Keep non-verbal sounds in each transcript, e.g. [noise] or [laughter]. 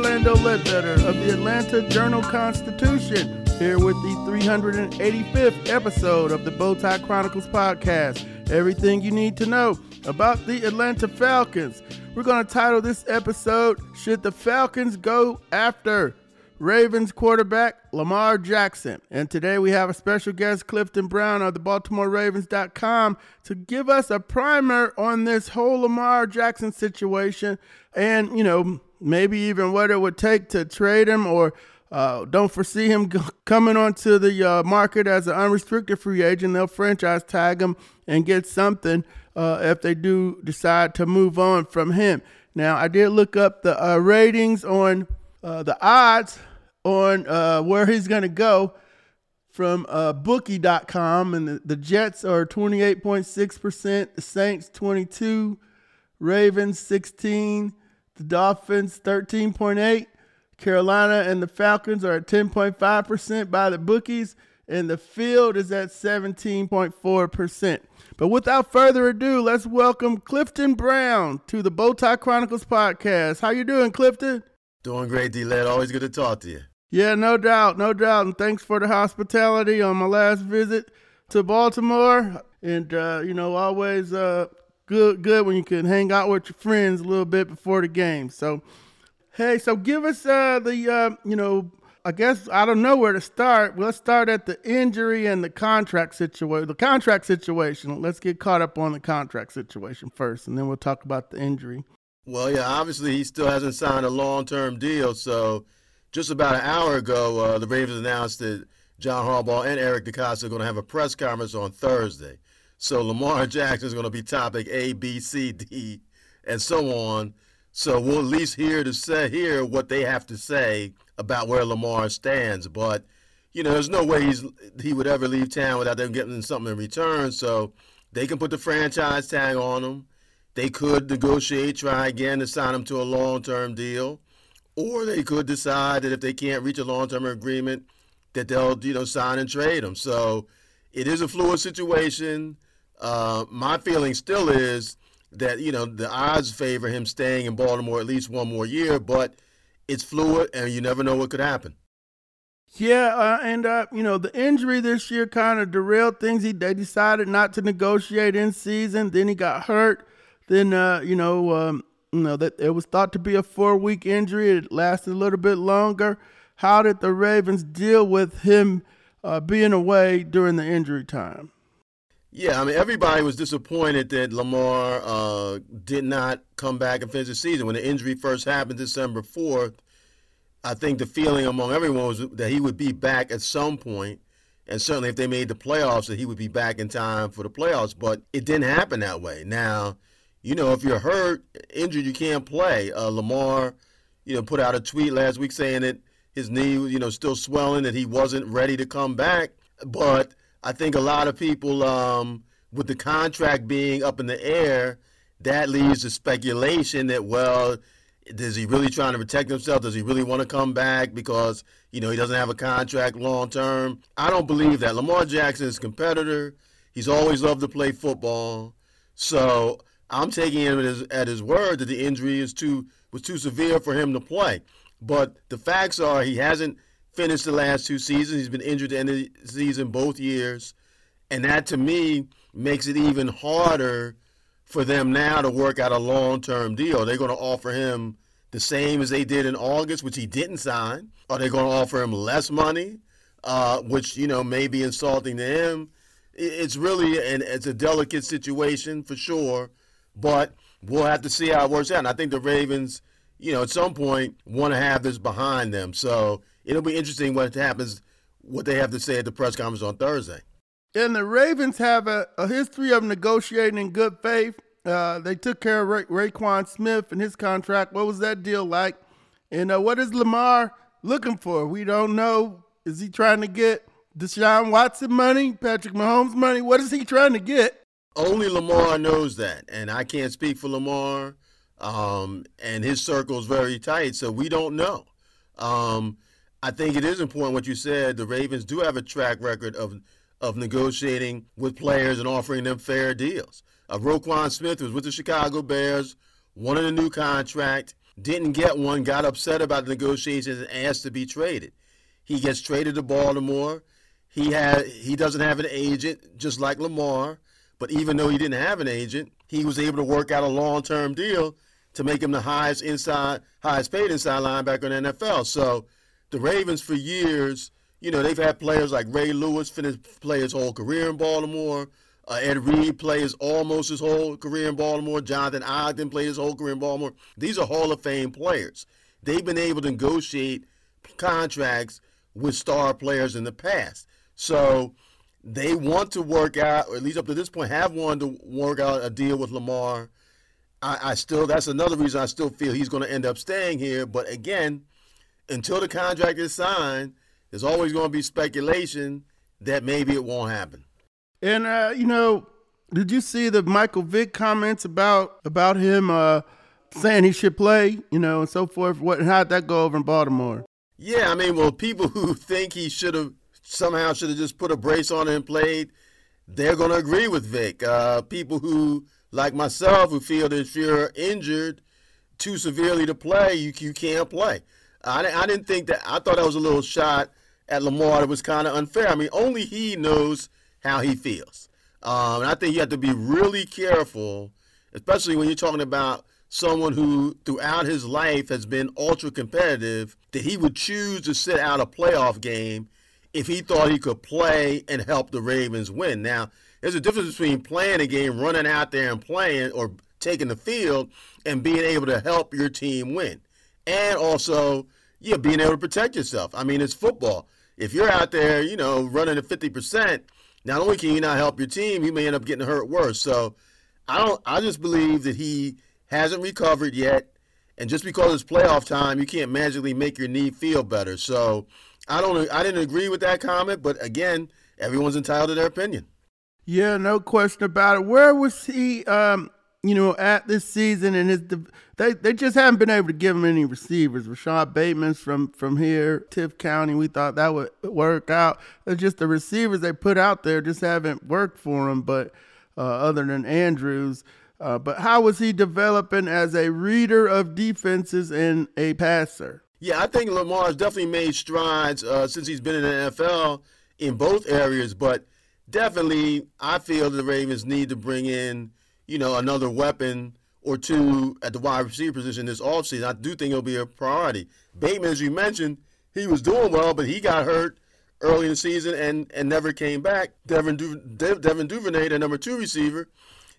Orlando Ledbetter of the Atlanta Journal Constitution, here with the 385th episode of the Bowtie Chronicles podcast. Everything you need to know about the Atlanta Falcons. We're going to title this episode Should the Falcons Go After Ravens quarterback Lamar Jackson. And today we have a special guest, Clifton Brown of the BaltimoreRavens.com, to give us a primer on this whole Lamar Jackson situation and, you know, maybe even what it would take to trade him or uh, don't foresee him coming onto the uh, market as an unrestricted free agent. They'll franchise tag him and get something uh, if they do decide to move on from him. Now, I did look up the uh, ratings on uh, the odds on uh, where he's going to go from bookie.com and the, the Jets are 28.6%, the Saints 22, Ravens 16, the Dolphins 13.8, Carolina and the Falcons are at 10.5% by the bookies and the field is at 17.4%. But without further ado, let's welcome Clifton Brown to the Bowtie Chronicles podcast. How you doing, Clifton? Doing great, D-Led. Always good to talk to you. Yeah, no doubt, no doubt. And thanks for the hospitality on my last visit to Baltimore. And uh, you know, always uh, good, good when you can hang out with your friends a little bit before the game. So, hey, so give us uh, the uh, you know, I guess I don't know where to start. Let's start at the injury and the contract situation. The contract situation. Let's get caught up on the contract situation first, and then we'll talk about the injury. Well, yeah, obviously he still hasn't signed a long-term deal, so just about an hour ago, uh, the Ravens announced that John Harbaugh and Eric DeCosta are going to have a press conference on Thursday. So Lamar Jackson is going to be topic A, B, C, D, and so on. So we'll at least hear to say hear what they have to say about where Lamar stands. But you know, there's no way he's he would ever leave town without them getting something in return. So they can put the franchise tag on him. They could negotiate, try again to sign him to a long-term deal. Or they could decide that if they can't reach a long-term agreement, that they'll you know sign and trade him. So it is a fluid situation. Uh, my feeling still is that you know the odds favor him staying in Baltimore at least one more year, but it's fluid and you never know what could happen. Yeah, uh, and uh, you know the injury this year kind of derailed things. He they decided not to negotiate in season. Then he got hurt. Then uh, you know um, you know that it was thought to be a four week injury. It lasted a little bit longer. How did the Ravens deal with him uh, being away during the injury time? Yeah, I mean everybody was disappointed that Lamar uh, did not come back and finish the season when the injury first happened December fourth. I think the feeling among everyone was that he would be back at some point, and certainly if they made the playoffs, that he would be back in time for the playoffs. But it didn't happen that way. Now you know, if you're hurt, injured, you can't play. Uh, Lamar, you know, put out a tweet last week saying that his knee, was, you know, still swelling, that he wasn't ready to come back. But I think a lot of people, um, with the contract being up in the air, that leads to speculation that, well, is he really trying to protect himself? Does he really want to come back because, you know, he doesn't have a contract long term? I don't believe that. Lamar Jackson is a competitor. He's always loved to play football. So I'm taking him at his, at his word that the injury is too was too severe for him to play. But the facts are he hasn't finished the last two seasons. He's been injured the end the season both years, and that to me makes it even harder for them now to work out a long-term deal. They're going to offer him the same as they did in August, which he didn't sign. Are they going to offer him less money, uh, which you know may be insulting to him? It's really and it's a delicate situation for sure. But we'll have to see how it works out. And I think the Ravens, you know, at some point want to have this behind them. So it'll be interesting what happens, what they have to say at the press conference on Thursday. And the Ravens have a, a history of negotiating in good faith. Uh, they took care of Ra- Roquan Smith and his contract. What was that deal like? And uh, what is Lamar looking for? We don't know. Is he trying to get Deshaun Watson money, Patrick Mahomes money? What is he trying to get? Only Lamar knows that, and I can't speak for Lamar. Um, and his circle is very tight, so we don't know. Um, I think it is important what you said. The Ravens do have a track record of of negotiating with players and offering them fair deals. Uh, Roquan Smith was with the Chicago Bears, wanted a new contract, didn't get one, got upset about the negotiations, and asked to be traded. He gets traded to Baltimore. He had he doesn't have an agent, just like Lamar. But even though he didn't have an agent, he was able to work out a long-term deal to make him the highest inside, highest paid inside linebacker in the NFL. So the Ravens for years, you know, they've had players like Ray Lewis finish play his whole career in Baltimore. Uh, Ed Reed plays almost his whole career in Baltimore. Jonathan Ogden played his whole career in Baltimore. These are Hall of Fame players. They've been able to negotiate contracts with star players in the past. So they want to work out, or at least up to this point, have wanted to work out a deal with Lamar. I, I still, that's another reason I still feel he's going to end up staying here. But again, until the contract is signed, there's always going to be speculation that maybe it won't happen. And uh, you know, did you see the Michael Vick comments about about him uh, saying he should play, you know, and so forth? What how'd that go over in Baltimore? Yeah, I mean, well, people [laughs] who think he should have somehow should have just put a brace on and played, they're going to agree with Vick. Uh, people who, like myself, who feel that if you're injured too severely to play, you, you can't play. I, I didn't think that. I thought that was a little shot at Lamar that was kind of unfair. I mean, only he knows how he feels. Um, and I think you have to be really careful, especially when you're talking about someone who throughout his life has been ultra competitive, that he would choose to sit out a playoff game if he thought he could play and help the Ravens win. Now, there's a difference between playing a game, running out there and playing, or taking the field and being able to help your team win. And also, yeah, being able to protect yourself. I mean, it's football. If you're out there, you know, running at 50%, not only can you not help your team, you may end up getting hurt worse. So I don't I just believe that he hasn't recovered yet. And just because it's playoff time, you can't magically make your knee feel better. So I don't. I didn't agree with that comment, but again, everyone's entitled to their opinion. Yeah, no question about it. Where was he? Um, you know, at this season, and his they they just haven't been able to give him any receivers. Rashod Bateman's from from here, Tift County. We thought that would work out. It's just the receivers they put out there just haven't worked for him. But uh, other than Andrews. Uh, but how was he developing as a reader of defenses and a passer? Yeah, I think Lamar's definitely made strides uh, since he's been in the NFL in both areas. But definitely, I feel the Ravens need to bring in, you know, another weapon or two at the wide receiver position this offseason. I do think it'll be a priority. Bateman, as you mentioned, he was doing well, but he got hurt early in the season and, and never came back. Devin, du- De- Devin Duvernay, the number two receiver,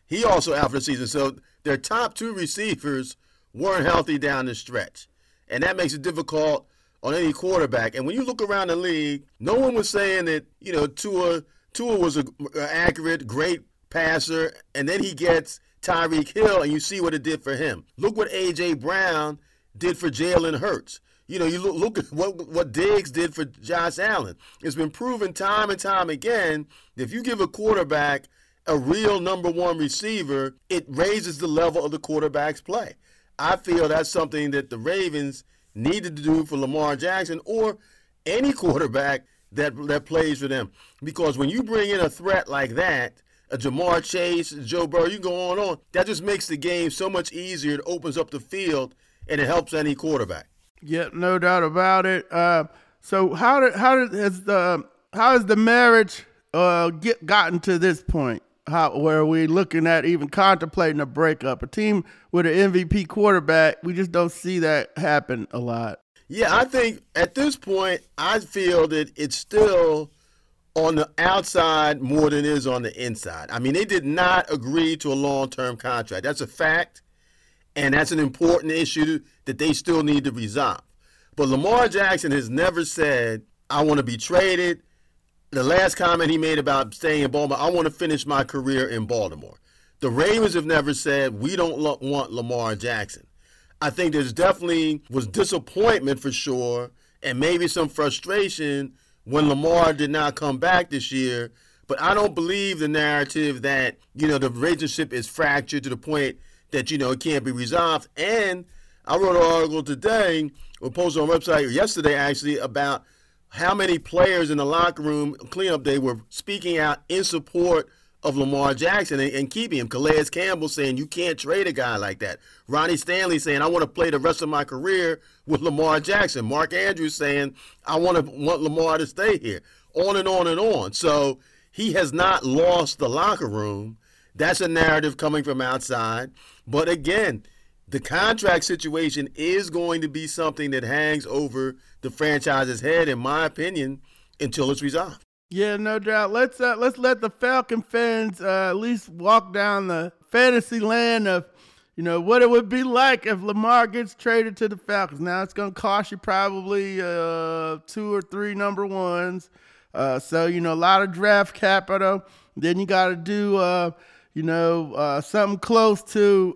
he also out for the season. So their top two receivers weren't healthy down the stretch and that makes it difficult on any quarterback. And when you look around the league, no one was saying that you know Tua Tua was an accurate, great passer, and then he gets Tyreek Hill, and you see what it did for him. Look what AJ Brown did for Jalen Hurts. You know, you look, look at what what Diggs did for Josh Allen. It's been proven time and time again that if you give a quarterback a real number one receiver, it raises the level of the quarterback's play. I feel that's something that the Ravens needed to do for Lamar Jackson or any quarterback that that plays for them. Because when you bring in a threat like that, a Ja'Marr Chase, Joe Burrow, you go on on, that just makes the game so much easier. It opens up the field and it helps any quarterback. Yeah, no doubt about it. Uh, so how did how did has the how has the marriage uh, get gotten to this point? how where we're looking at even contemplating a breakup. A team with an MVP quarterback, we just don't see that happen a lot. Yeah, I think at this point, I feel that it's still on the outside more than is on the inside. I mean, they did not agree to a long term contract. That's a fact, and that's an important issue that they still need to resolve. But Lamar Jackson has never said, I want to be traded. the last comment he made about staying in Baltimore, I want to finish my career in Baltimore. The Ravens have never said we don't lo- want Lamar Jackson. I think there's definitely was disappointment for sure, and maybe some frustration when Lamar did not come back this year. But I don't believe the narrative that you know the relationship is fractured to the point that you know it can't be resolved. And I wrote an article today, or posted on website yesterday actually about how many players in the locker room cleanup day were speaking out in support of Lamar Jackson and, and, keeping him. Calais Campbell saying you can't trade a guy like that. Ronnie Stanley saying I want to play the rest of my career with Lamar Jackson. Mark Andrews saying I want to want Lamar to stay here. On and on and on. So he has not lost the locker room. That's a narrative coming from outside. But again, the contract situation is going to be something that hangs over the franchise's head, in my opinion, until it's resolved. Yeah, no doubt. Let's uh, let's let the Falcon fans uh, at least walk down the fantasy land of, you know, what it would be like if Lamar gets traded to the Falcons. Now it's going to cost you probably uh, two or three number ones. Uh, so you know, a lot of draft capital. Then you got to do uh, you know, uh, something close to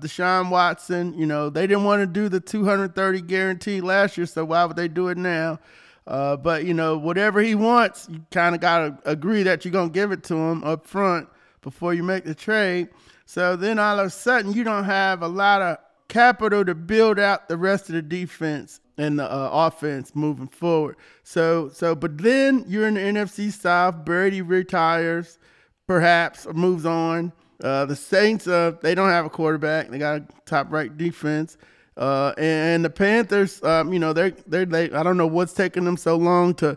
Deshaun Watson. You know, they didn't want to do the 230 guarantee last year, so why would they do it now? Uh, but you know, whatever he wants, you kind of got to agree that you're gonna give it to him up front before you make the trade. So then all of a sudden, you don't have a lot of capital to build out the rest of the defense and the uh, offense moving forward. So, so, but then you're in the NFC South. Brady retires perhaps or moves on. Uh, the Saints, uh, they don't have a quarterback. They got a top right defense. Uh, and the Panthers, um, you know, they're, they're, they, I don't know what's taking them so long to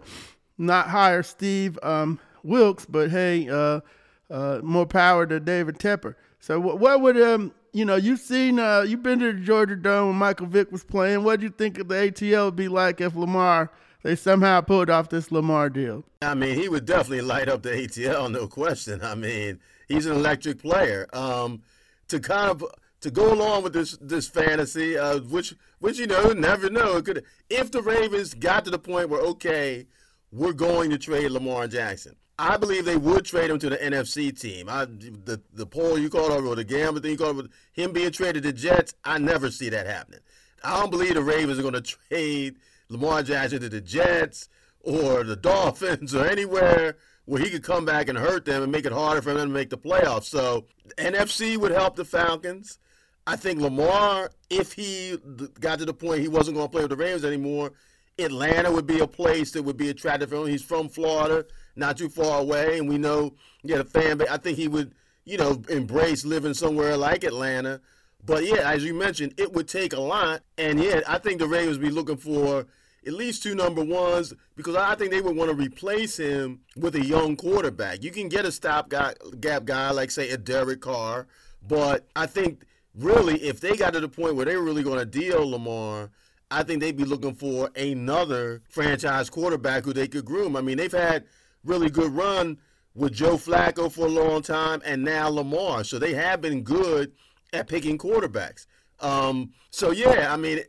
not hire Steve um, Wilks, but hey, uh, uh, more power to David Tepper. So what, what would, um, you know, you've seen, uh, you've been to the Georgia Dome when Michael Vick was playing. What do you think of the ATL would be like if Lamar – they somehow pulled off this Lamar deal. I mean, he would definitely light up the ATL, [laughs] no question. I mean, he's an electric player. Um, to kind of to go along with this this fantasy, uh, which which you know never know. It Could if the Ravens got to the point where okay, we're going to trade Lamar Jackson. I believe they would trade him to the NFC team. I, the the poll you called over, the gamble thing you called over, him being traded to Jets. I never see that happening. I don't believe the Ravens are going to trade Lamar Jackson to the Jets or the Dolphins or anywhere where he could come back and hurt them and make it harder for them to make the playoffs. So NFC would help the Falcons. I think Lamar, if he got to the point he wasn't going to play with the Rams anymore, Atlanta would be a place that would be attractive for him. He's from Florida, not too far away, and we know, yeah, the fan base. I think he would, you know, embrace living somewhere like Atlanta. But yeah, as you mentioned, it would take a lot, and yeah, I think the Ravens would be looking for at least two number ones because I think they would want to replace him with a young quarterback. You can get a stop gap guy like say a Derek Carr, but I think really if they got to the point where they were really going to deal Lamar, I think they'd be looking for another franchise quarterback who they could groom. I mean, they've had really good run with Joe Flacco for a long time and now Lamar, so they have been good at picking quarterbacks. Um, so yeah, I mean,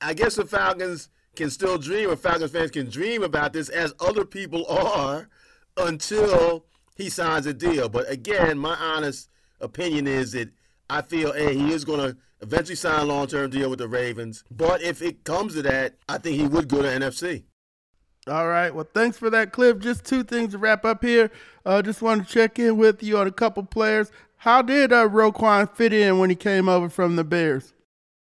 I guess the Falcons can still dream, or Falcons fans can dream about this, as other people are, until he signs a deal. But again, my honest opinion is that I feel hey, he is going to eventually sign a long-term deal with the Ravens. But if it comes to that, I think he would go to NFC. All right. Well, thanks for that, Cliff. Just two things to wrap up here. Uh, just want to check in with you on a couple players. How did uh, Roquan fit in when he came over from the Bears?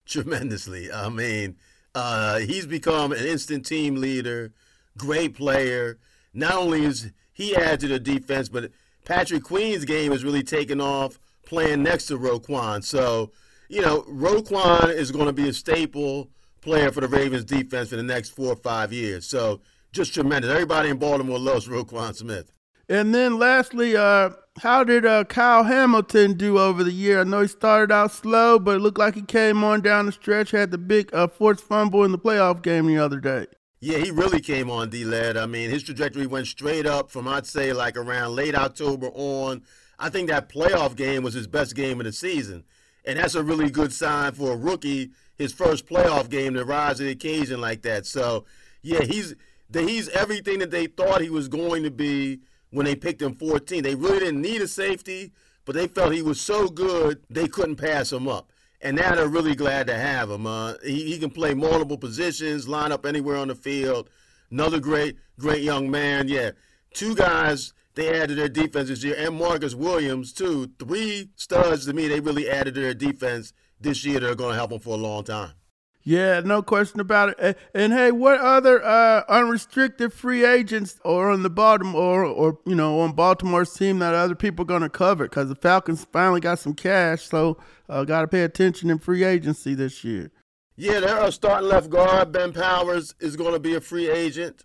Tremendously. I mean, uh, he's become an instant team leader, great player. Not only is he added to the defense, but Patrick Queen's game has really taken off playing next to Roquan. So, you know, Roquan is going to be a staple player for the Ravens defense for the next four or five years. So, just tremendous. Everybody in Baltimore loves Roquan Smith. And then lastly, uh, how did uh, Kyle Hamilton do over the year? I know he started out slow, but it looked like he came on down the stretch, had the big uh, forced fumble in the playoff game the other day. Yeah, he really came on, D Led. I mean, his trajectory went straight up from, I'd say, like around late October on. I think that playoff game was his best game of the season. And that's a really good sign for a rookie, his first playoff game to rise to the occasion like that. So, yeah, he's he's everything that they thought he was going to be when they picked him 14. They really didn't need a safety, but they felt he was so good they couldn't pass him up. And now they're really glad to have him. Uh, he, he can play multiple positions, line up anywhere on the field. Another great, great young man. Yeah, two guys they added to their defense this year, and Marcus Williams too. Three studs to me. They really added to their defense this year. They're going to help them for a long time. Yeah, no question about it. And, and hey, what other uh, unrestricted free agents or on the bottom or or you know on Baltimore's team that other people are going to cover? Because the Falcons finally got some cash, so uh, got to pay attention in free agency this year. Yeah, they're starting left guard. Ben Powers is going to be a free agent.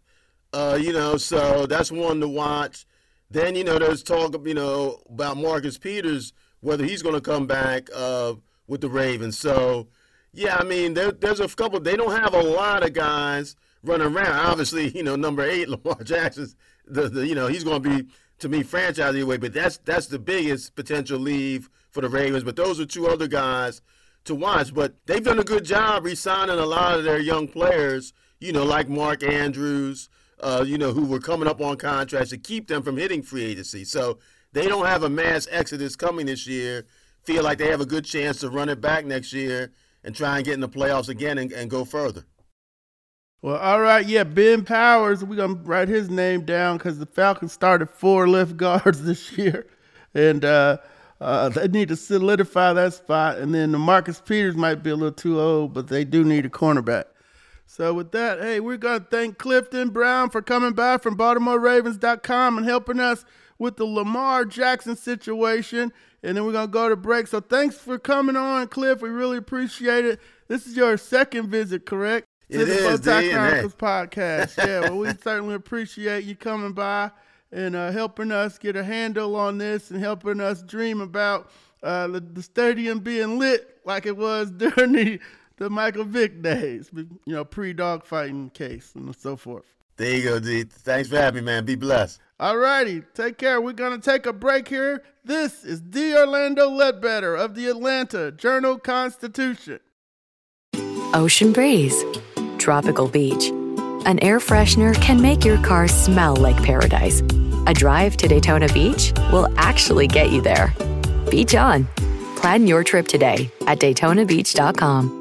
Uh, you know, so that's one to watch. Then you know, there's talk, you know, about Marcus Peters whether he's going to come back uh, with the Ravens. So yeah, I mean, there, there's a couple. They don't have a lot of guys running around. Obviously, [laughs] you know, number eight, [laughs] Lamar Jackson's the, the you know he's going to be to me franchise anyway. But that's that's the biggest potential leave for the Ravens. But those are two other guys to watch. But they've done a good job re-signing a lot of their young players. You know, like Mark Andrews. Uh, you know, who were coming up on contracts to keep them from hitting free agency. So they don't have a mass exodus coming this year. Feel like they have a good chance to run it back next year and try and get in the playoffs again and, and go further. Well, all right, yeah, Ben Powers. We're gonna write his name down because the Falcons started four left [laughs] guards this year, and uh, uh, they need to solidify that spot. And then the Marcus Peters might be a little too old, but they do need a cornerback. So with that, hey, we're gonna thank Clifton Brown for coming by from BaltimoreRavens.com and helping us with the Lamar Jackson situation and then we're gonna go to break. So thanks for coming on, Cliff. We really appreciate it. This is your second visit, correct? To it the is, Bowtie Chronicles podcast. yeah, well, we [laughs] certainly appreciate you coming by and uh, helping us get a handle on this and helping us dream about uh, the, the, stadium being lit like it was [laughs] during the, the Michael Vick days, you know, pre dog fighting case and so forth. There you go, D. Thanks for having me, man. Be blessed. All righty. Take care. We're going to take a break here. This is D. Orlando Ledbetter of the Atlanta Journal Constitution. Ocean breeze, tropical beach. An air freshener can make your car smell like paradise. A drive to Daytona Beach will actually get you there. Beach on. Plan your trip today at DaytonaBeach.com.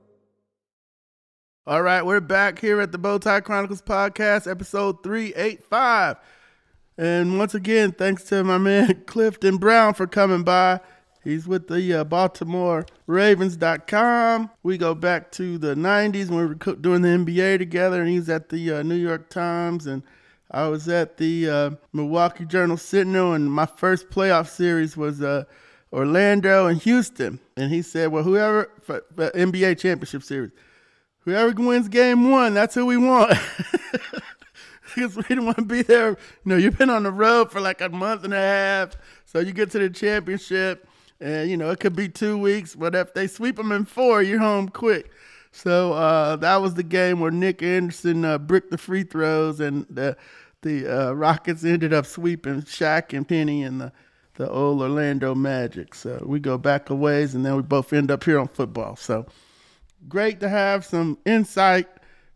All right, we're back here at the Bowtie Chronicles podcast, episode 385. And once again, thanks to my man [laughs] Clifton Brown for coming by. He's with the uh, Baltimore Ravens.com. We go back to the 90s when we were doing the NBA together, and he's at the uh, New York Times, and I was at the uh, Milwaukee Journal Sentinel, and my first playoff series was uh, Orlando and Houston. And he said, Well, whoever, for, for NBA Championship Series, whoever wins game one, that's who we want. Because we didn't want to be there. You know, you've been on the road for like a month and a half. So you get to the championship, and, you know, it could be two weeks. But if they sweep them in four, you're home quick. So uh, that was the game where Nick Anderson uh, bricked the free throws, and the the uh, Rockets ended up sweeping Shaq and Penny and the the old Orlando Magic. So we go back a ways, and then we both end up here on football. So great to have some insight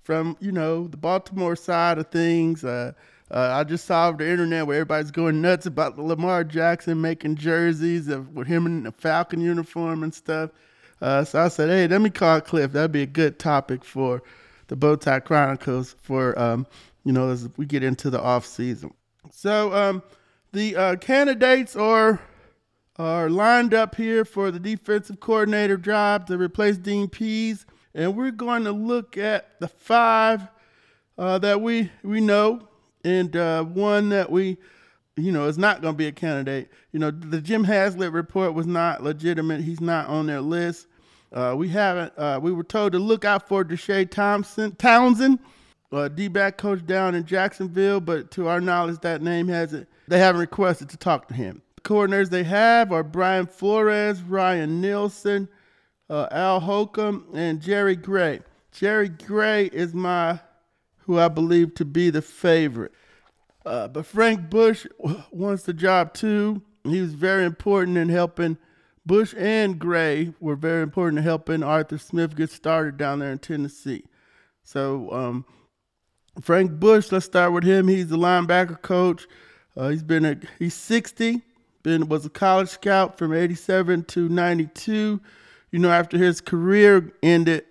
from you know the Baltimore side of things. Uh, uh, I just saw the internet where everybody's going nuts about Lamar Jackson making jerseys of, with him in the Falcon uniform and stuff. Uh, so I said, hey, let me call Cliff. That'd be a good topic for the Bowtie Chronicles for um, you know as we get into the off season. So um, the uh, candidates are are lined up here for the defensive coordinator job to replace Dean Pees, and we're going to look at the five uh, that we we know, and uh, one that we, you know, is not going to be a candidate. You know, the Jim Haslett report was not legitimate. He's not on their list. Uh, we haven't. Uh, we were told to look out for Deshae Thompson Townsend. uh, D-back coach down in Jacksonville, but to our knowledge, that name hasn't. They haven't requested to talk to him. Coordinators they have are Brian Flores, Ryan Nielsen, uh, Al Holcomb, and Jerry Gray. Jerry Gray is my, who I believe to be the favorite. Uh, but Frank Bush [laughs] wants the job too. He was very important in helping. Bush and Gray were very important in helping Arthur Smith get started down there in Tennessee. So um, Frank Bush, let's start with him. He's the linebacker coach. Uh, he's been a, he's 60. Been was a college scout from 87 to 92. You know, after his career ended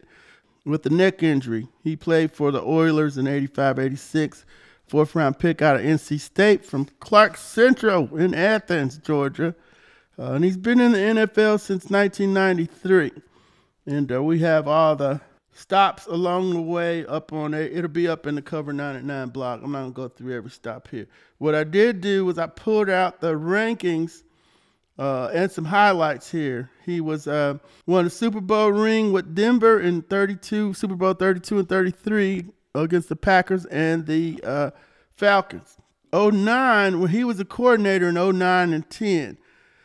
with a neck injury, he played for the Oilers in 85, 86 fourth round pick out of NC State from Clark Central in Athens, Georgia. Uh, and he's been in the NFL since 1993. And uh, we have all the stops along the way up on it. It'll be up in the cover 99 block. I'm not to go through every stop here. What I did do was I pulled out the rankings uh, and some highlights here. He was uh, won a Super Bowl ring with Denver in 32, Super Bowl 32 and 33 against the Packers and the uh, Falcons. 09, when he was a coordinator in 09 and 10,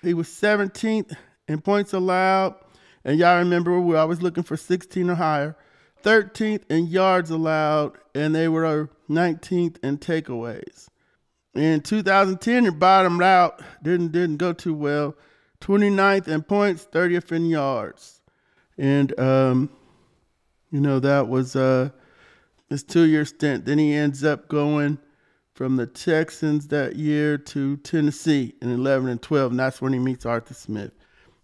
he was 17th in points allowed. And y'all remember we were always looking for 16 or higher. 13th in yards allowed, and they were 19th in takeaways. In 2010, it bottomed out, didn't didn't go too well. 29th in points, 30th in yards, and um, you know that was uh, his two-year stint. Then he ends up going from the Texans that year to Tennessee in 11 and 12, and that's when he meets Arthur Smith.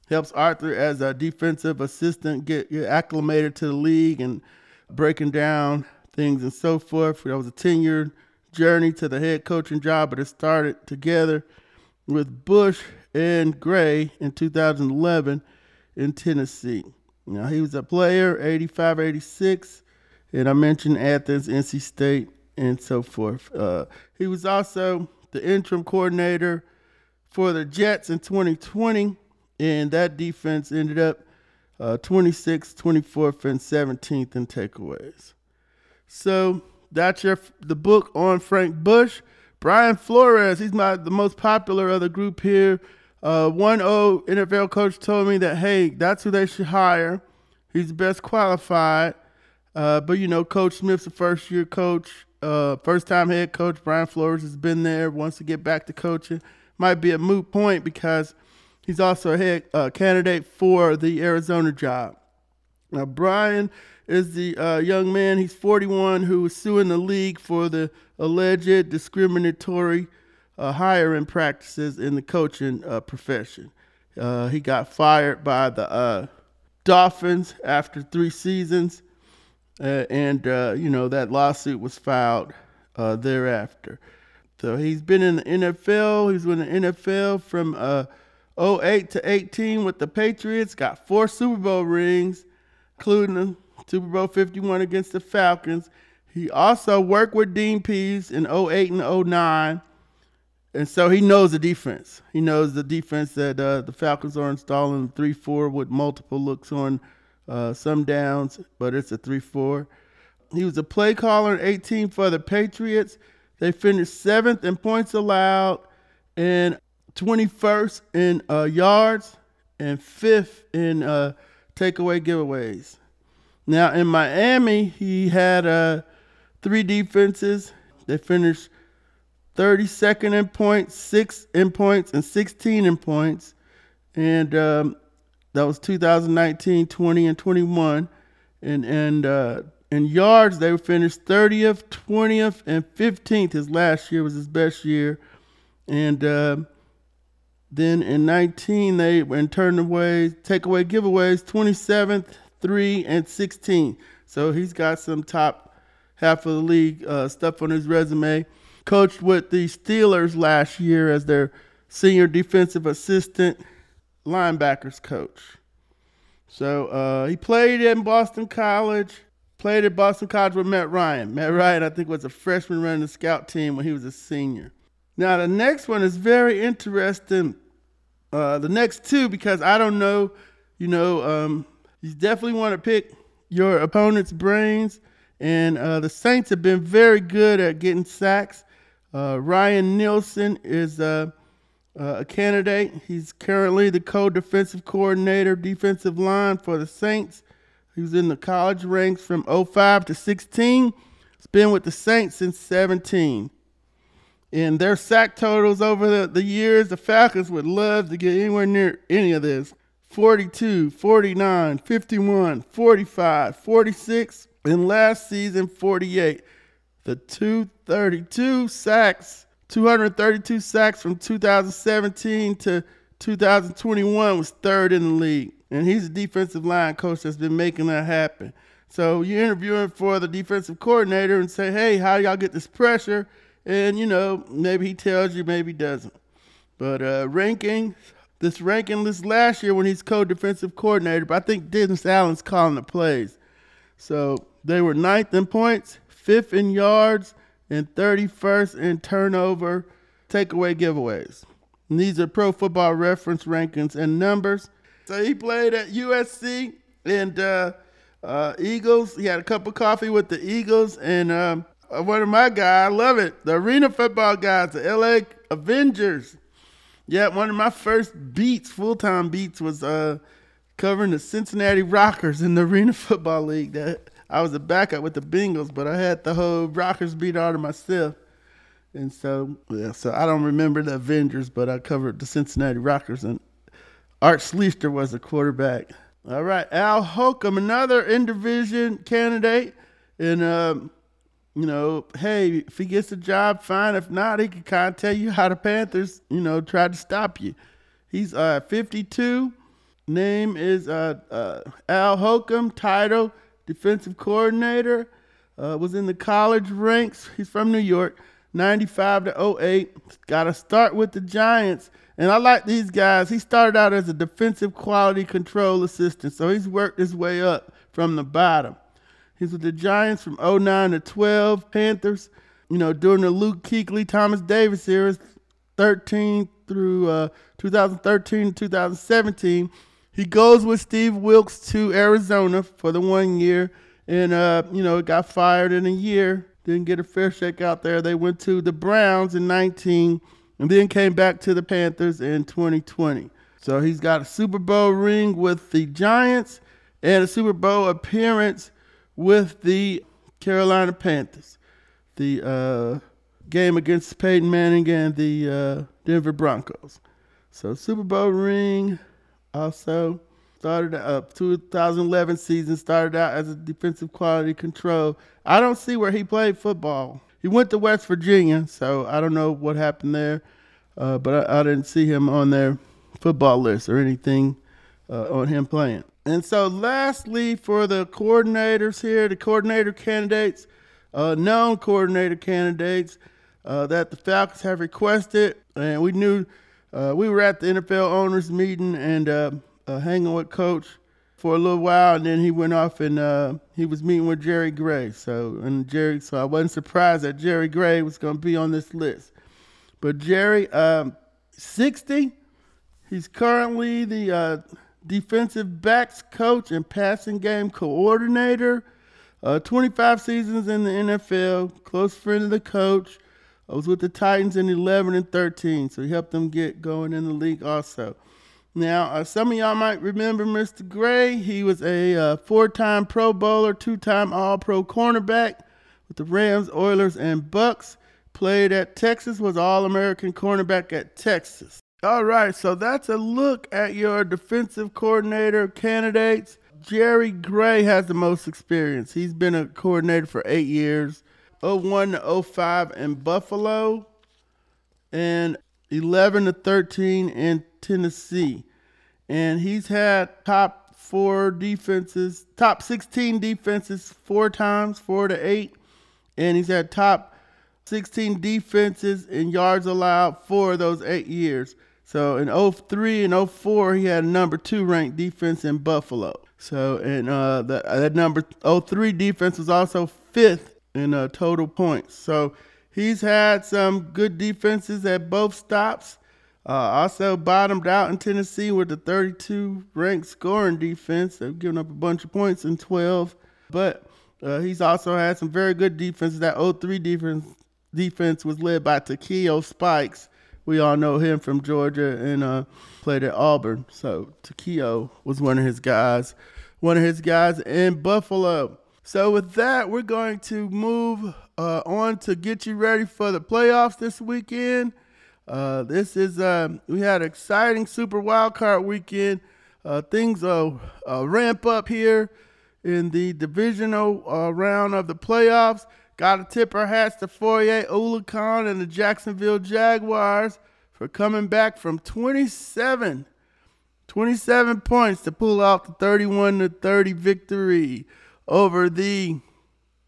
Helps Arthur as a defensive assistant get, get acclimated to the league and breaking down things and so forth. That was a 10-year journey to the head coaching job, but it started together with Bush and Gray in 2011 in Tennessee. Now, he was a player, 85 86 and I mentioned Athens, NC State, and so forth. Uh, he was also the interim coordinator for the Jets in 2020, and that defense ended up uh, 26th, 24th, and 17th in takeaways. So that's your the book on Frank Bush. Brian Flores, he's my the most popular of the group here. Uh, one O NFL coach told me that hey, that's who they should hire. He's the best qualified. Uh, but you know, Coach Smith's a first year coach, uh, first time head coach. Brian Flores has been there, wants to get back to coaching. Might be a moot point because he's also a head uh, candidate for the Arizona job. Now, Brian is the uh, young man, he's 41, who is suing the league for the alleged discriminatory uh, hiring practices in the coaching uh, profession. he got fired by the Dolphins after three seasons. Uh, and uh, you know that lawsuit was filed uh, thereafter. So he's been in the NFL. He's been in the NFL from uh, 08 to 18 with the Patriots. Got four Super Bowl rings, including the Super Bowl 51 against the Falcons. He also worked with Dean Pees in 08 and 09. And so he knows the defense. He knows the defense that uh, the Falcons are installing 3 4 with multiple looks on uh, some downs, but it's a 3 4. He was a play caller in 18 for the Patriots. They finished seventh in points allowed and 21st in uh, yards and fifth in uh, takeaway giveaways. Now in Miami, he had uh, three defenses. They finished 32nd in points, six in points, and 16 in points. And um, that was 2019, 20, and 21. And and uh, in yards, they finished 30th, 20th, and 15th. His last year was his best year. And uh, then in 19, they were in turnaways, takeaway giveaways, 27th, 3, and 16. So he's got some top half of the league uh, stuff on his resume. Coached with the Steelers last year as their senior defensive assistant linebackers coach. So uh, he played in Boston College, played at Boston College with Matt Ryan. Matt Ryan, I think, was a freshman running the scout team when he was a senior. Now, the next one is very interesting. Uh, the next two, because I don't know, you know, um, you definitely want to pick your opponent's brains And uh, the Saints have been very good at getting sacks. Uh, Ryan Nielsen is uh, uh, a candidate. He's currently the co-defensive coordinator, defensive line for the Saints. He was in the college ranks from 05 to 16. He's been with the Saints since 17. And their sack totals over the, the years, the Falcons would love to get anywhere near any of this. 42, 49, 51, 45, 46, and last season 48. The 232 sacks, 232 sacks from 2017 to 2021 was third in the league. And he's a defensive line coach that's been making that happen. So you're interviewing for the defensive coordinator and say, hey, how y'all get this pressure? And, you know, maybe he tells you, maybe he doesn't. But uh, ranking, this ranking list last year when he's co-defensive coordinator, but I think Dennis Allen's calling the plays. So they were ninth in points, fifth in yards, and 31st in turnover takeaway giveaways. And these are pro football reference rankings and numbers. So he played at USC and uh, uh, Eagles. He had a cup of coffee with the Eagles and um, one of my guys, I love it. The arena football guys, the LA Avengers. Yeah, one of my first beats, full time beats, was uh, covering the Cincinnati Rockers in the Arena Football League. That I was a backup with the Bengals, but I had the whole Rockers beat out of myself. And so, yeah, so I don't remember the Avengers, but I covered the Cincinnati Rockers, and Art Schlichter was the quarterback. All right, Al Holcomb, another in division candidate, and um, you know, hey, if he gets a job, fine. If not, he can kind of tell you how the Panthers, you know, tried to stop you. He's uh 52. Name is uh, uh Al Holcomb. Title defensive coordinator. Uh, was in the college ranks. He's from New York. 95 to 08. Got to start with the Giants. And I like these guys. He started out as a defensive quality control assistant, so he's worked his way up from the bottom. He's with the Giants from 09 to 12. Panthers, you know, during the Luke Kuechly, Thomas Davis era, 13 through uh, 2013 to 2017. He goes with Steve Wilks to Arizona for the one year, and uh, you know, got fired in a year. Didn't get a fair shake out there. They went to the Browns in 19, and then came back to the Panthers in 2020. So he's got a Super Bowl ring with the Giants and a Super Bowl appearance with the Carolina Panthers. The uh, game against Peyton Manning and the uh, Denver Broncos. So Super Bowl ring also started up 2011 season started out as a defensive quality control. I don't see where he played football. He went to West Virginia, so I don't know what happened there, uh, but I, I, didn't see him on their football list or anything uh, on him playing. And so, lastly, for the coordinators here, the coordinator candidates, uh, known coordinator candidates uh, that the Falcons have requested, and we knew uh, we were at the NFL owners meeting and uh, uh, hanging with Coach for a little while, and then he went off and uh, he was meeting with Jerry Gray. So, and Jerry, so I wasn't surprised that Jerry Gray was going to be on this list. But Jerry, um, 60, he's currently the defensive backs coach and passing game coordinator. Uh, 25 seasons in the NFL, close friend of the coach. I was with the Titans in 11 and 13, so he helped them get going in the league also. Now, uh, some of y'all might remember Mr. Gray. He was a uh, four time Pro Bowler, two time All Pro cornerback with the Rams, Oilers, and Bucs. Played at Texas, was All American cornerback at Texas. All right, so that's a look at your defensive coordinator candidates. Jerry Gray has the most experience. He's been a coordinator for eight years 01 to 05 in Buffalo and 11 to 13 in Tennessee. And he's had top four defenses, top 16 defenses four times, four to eight. And he's had top 16 defenses in yards allowed for those eight years. So in 03 and 04, he had a number two ranked defense in Buffalo. So and uh, that, that number 03 defense was also fifth in uh, total points. So he's had some good defenses at both stops. Uh, also bottomed out in Tennessee with the 32 ranked scoring defense. They've given up a bunch of points in 12. But Uh, he's also had some very good defenses. That 03 defense defense was led by Takeo Spikes. We all know him from Georgia and uh, played at Auburn. So Takeo was one of his guys, one of his guys in Buffalo. So with that, we're going to move uh, on to get you ready for the playoffs this weekend. Uh, this is uh, we had an exciting Super Wild Card weekend. Uh, things uh, ramp up here in the divisional uh, round of the playoffs. Got to tip our hats to Foyesade Oluokun and the Jacksonville Jaguars for coming back from 27, 27 points to pull off the 31 to 30 victory over the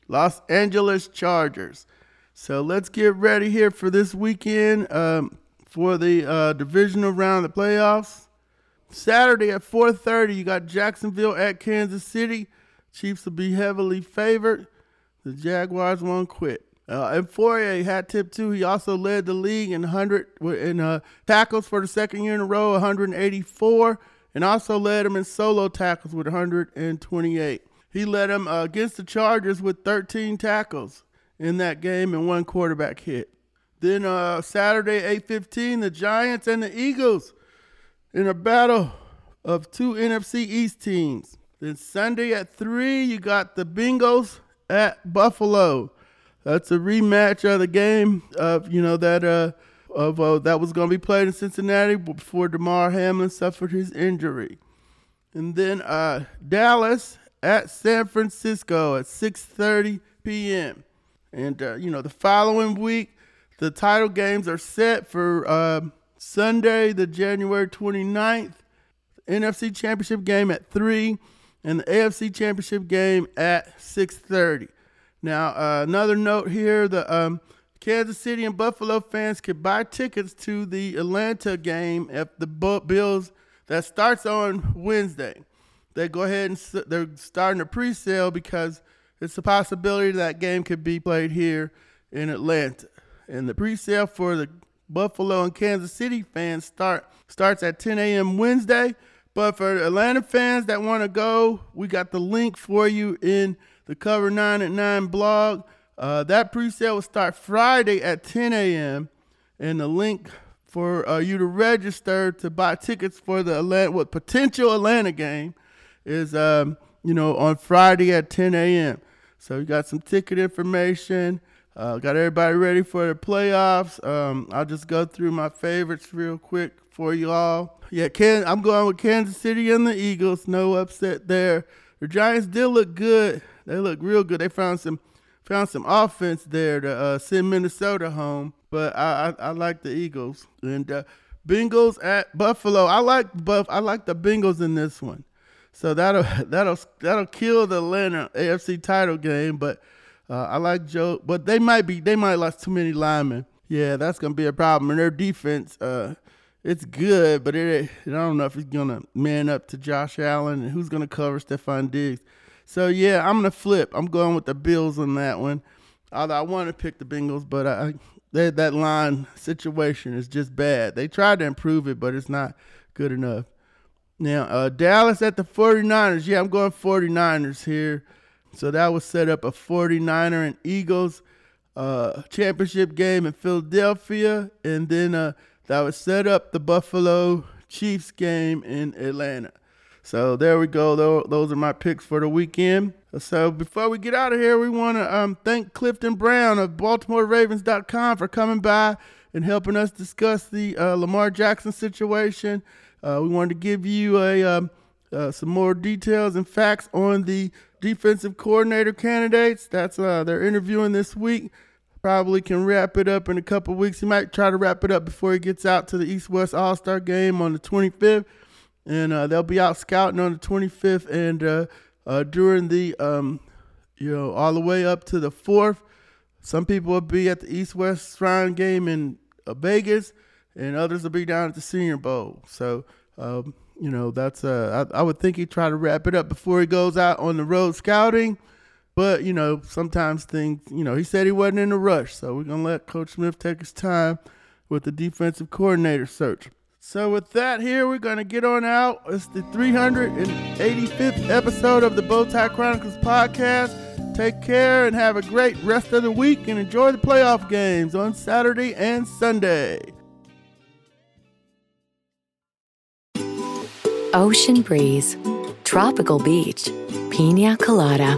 Los Angeles Chargers. So let's get ready here for this weekend um, for the uh, divisional round of the playoffs. Saturday at 4:30, you got Jacksonville at Kansas City. Chiefs will be heavily favored. The Jaguars won't quit. Uh, and Fourier had tip too. He also led the league in 100 in uh, tackles for the second year in a row, 184, and also led him in solo tackles with 128. He led them uh, against the Chargers with 13 tackles in that game and one quarterback hit. Then uh, Saturday, 8:15, the Giants and the Eagles in a battle of two NFC East teams. Then Sunday at three, you got the Bengals at Buffalo. That's a rematch of the game of you know that uh of uh, that was going to be played in Cincinnati before Damar Hamlin suffered his injury. And then uh, Dallas at San Francisco at 6:30 p.m. And uh, you know the following week, the title games are set for uh, Sunday, the January 29th, NFC Championship game at three, and the AFC Championship game at 6:30. Now, uh, another note here: the um, Kansas City and Buffalo fans can buy tickets to the Atlanta game at the Bills that starts on Wednesday. They go ahead and they're starting a pre-sale because it's a possibility that game could be played here in Atlanta. And the pre-sale for the Buffalo and Kansas City fans start starts at 10 a.m. Wednesday. But for Atlanta fans that want to go, we got the link for you in the Cover 9 at 9 blog. Uh, that pre-sale will start Friday at 10 a.m. And the link for uh, you to register to buy tickets for the Atlanta, what potential Atlanta game is, um, you know, on Friday at 10 a.m. So you got some ticket information. Uh, got everybody ready for the playoffs. Um, I'll just go through my favorites real quick for you all. Yeah, Ken, I'm going with Kansas City and the Eagles. No upset there. The Giants did look good. They look real good. They found some found some offense there to uh, send Minnesota home. But I, I, I like the Eagles and uh, Bengals at Buffalo. I like Buff. I like the Bengals in this one. So that'll [laughs] that'll that'll kill the Atlanta AFC title game. But uh, I like Joe, but they might be they might lost too many linemen. Yeah, that's gonna be a problem. And their defense, uh, it's good, but it I don't know if he's gonna man up to Josh Allen and who's gonna cover Stefon Diggs. So yeah, I'm gonna flip. I'm going with the Bills on that one. Although I want to pick the Bengals, but I, they, that line situation is just bad. They tried to improve it, but it's not good enough. Now, uh, Dallas at the 49ers. Yeah, I'm going 49ers here. So that was set up a 49er and Eagles uh, championship game in Philadelphia. And then uh, that would set up the Buffalo Chiefs game in Atlanta. So there we go. Those are my picks for the weekend. So before we get out of here, we want to um, thank Clifton Brown of BaltimoreRavens.com for coming by and helping us discuss the uh, Lamar Jackson situation. Uh, we wanted to give you a um, uh, some more details and facts on the defensive coordinator candidates. That's uh, they're interviewing this week. Probably can wrap it up in a couple weeks. He might try to wrap it up before he gets out to the East West All Star game on the 25th, and uh, they'll be out scouting on the 25th and uh, uh, during the um, you know all the way up to the fourth. Some people will be at the East West Shrine game in Vegas and others will be down at the Senior Bowl. So, um, you know, that's uh, I, I, would think he'd try to wrap it up before he goes out on the road scouting. But you know, sometimes things, you know, he said he wasn't in a rush, so we're gonna let Coach Smith take his time with the defensive coordinator search. So with that here, we're gonna get on out. It's the 385th episode of the Bowtie Chronicles podcast. Take care and have a great rest of the week and enjoy the playoff games on Saturday and Sunday. Ocean breeze, tropical beach, pina colada.